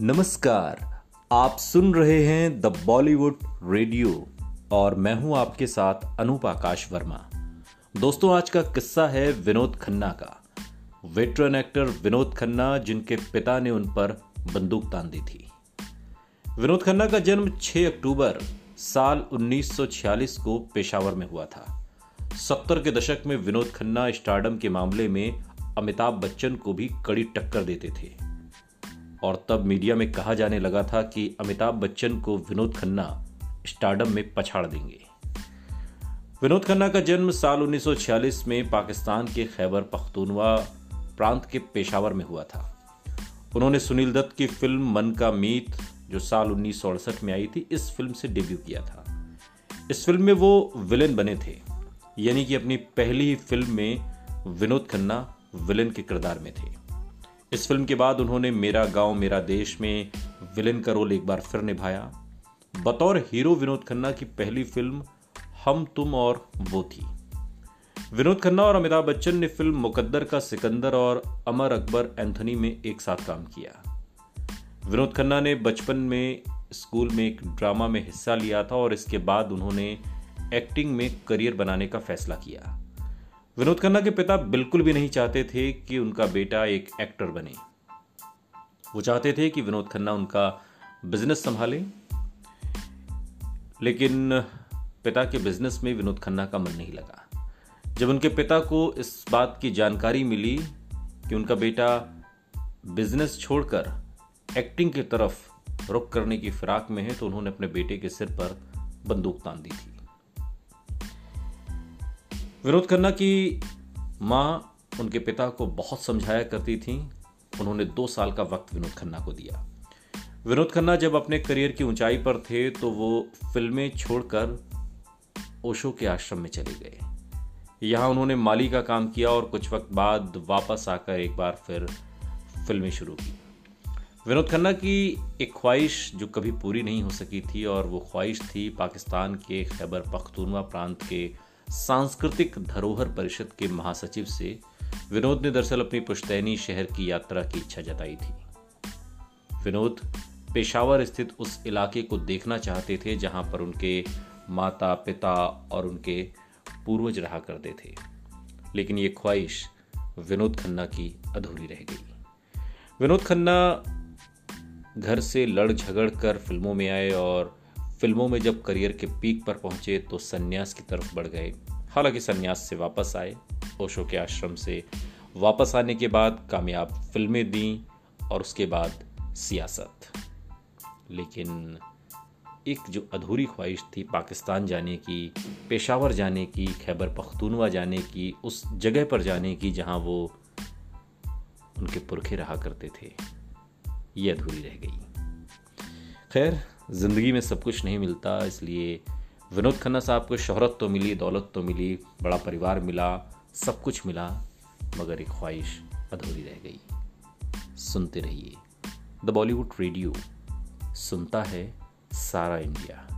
नमस्कार, आप सुन रहे हैं द बॉलीवुड रेडियो और मैं हूँ आपके साथ अनूप आकाश वर्मा। दोस्तों, आज का किस्सा है विनोद खन्ना का। वेटरन एक्टर विनोद खन्ना जिनके पिता ने उन पर बंदूक तान दी थी। विनोद खन्ना का जन्म 6 अक्टूबर साल 1946 को पेशावर में हुआ था। सत्तर के दशक में विनोद खन्ना स्टार्डम के मामले में अमिताभ बच्चन को भी कड़ी टक्कर देते थे। और तब मीडिया में कहा जाने लगा था कि अमिताभ बच्चन को विनोद खन्ना स्टारडम में पछाड़ देंगे। विनोद खन्ना का जन्म साल 1946 में पाकिस्तान के खैबर पख्तूनवा प्रांत के पेशावर में हुआ था। उन्होंने सुनील दत्त की फ़िल्म मन का मीत, जो साल उन्नीस सौ अड़सठ में आई थी, इस फ़िल्म से डेब्यू किया था। इस फ़िल्म में वो विलेन बने थे, यानी कि अपनी पहली फ़िल्म में विनोद खन्ना विलेन के किरदार में थे। इस फ़िल्म के बाद उन्होंने मेरा गाँव, मेरा देश में विलेन का रोल एक बार फिर निभाया। बतौर हीरो विनोद खन्ना की पहली फ़िल्म हम तुम और वो थी। विनोद खन्ना और अमिताभ बच्चन ने फ़िल्म मुकद्दर का सिकंदर और अमर अकबर एंथनी में एक साथ काम किया। विनोद खन्ना ने बचपन में स्कूल में एक ड्रामा में हिस्सा लिया था और इसके बाद उन्होंने एक्टिंग में करियर बनाने का फैसला किया। विनोद खन्ना के पिता बिल्कुल भी नहीं चाहते थे कि उनका बेटा एक एक्टर बने। वो चाहते थे कि विनोद खन्ना उनका बिज़नेस संभाले। लेकिन पिता के बिज़नेस में विनोद खन्ना का मन नहीं लगा। जब उनके पिता को इस बात की जानकारी मिली कि उनका बेटा बिज़नेस छोड़कर एक्टिंग की तरफ़ रुख करने की फिराक में है तो उन्होंने अपने बेटे के सिर पर बंदूक तान दी थी। विनोद खन्ना की माँ उनके पिता को बहुत समझाया करती थी, उन्होंने दो साल का वक्त विनोद खन्ना को दिया। विनोद खन्ना जब अपने करियर की ऊंचाई पर थे तो वो फ़िल्में छोड़कर ओशो के आश्रम में चले गए। यहाँ उन्होंने माली का काम किया और कुछ वक्त बाद वापस आकर एक बार फिर फ़िल्में शुरू की। विनोद खन्ना की एक ख्वाहिश जो कभी पूरी नहीं हो सकी थी, और वो ख्वाहिश थी पाकिस्तान के खैबर पख्तूनवा प्रांत के सांस्कृतिक धरोहर परिषद के महासचिव से विनोद ने दरअसल अपनी पुश्तैनी शहर की यात्रा की इच्छा जताई थी। विनोद पेशावर स्थित उस इलाके को देखना चाहते थे जहाँ पर उनके माता पिता और उनके पूर्वज रहा करते थे। लेकिन ये ख्वाहिश विनोद खन्ना की अधूरी रह गई। विनोद खन्ना घर से लड़ झगड़ कर फ़िल्मों में आए और फ़िल्मों में जब करियर के पीक पर पहुँचे तो सन्यास की तरफ़ बढ़ गए। हालाँकि सन्यास से वापस आए, ओशो के आश्रम से वापस आने के बाद कामयाब फ़िल्में दी और उसके बाद सियासत। लेकिन एक जो अधूरी ख्वाहिश थी पाकिस्तान जाने की, पेशावर जाने की, खैबर पख्तूनवा जाने की, उस जगह पर जाने की जहाँ वो उनके पुरखे रहा करते थे, ये अधूरी रह गई। खैर ज़िंदगी में सब कुछ नहीं मिलता, इसलिए विनोद खन्ना साहब को शोहरत तो मिली, दौलत तो मिली, बड़ा परिवार मिला, सब कुछ मिला, मगर एक ख्वाहिश अधूरी रह गई। सुनते रहिए द बॉलीवुड रेडियो, सुनता है सारा इंडिया।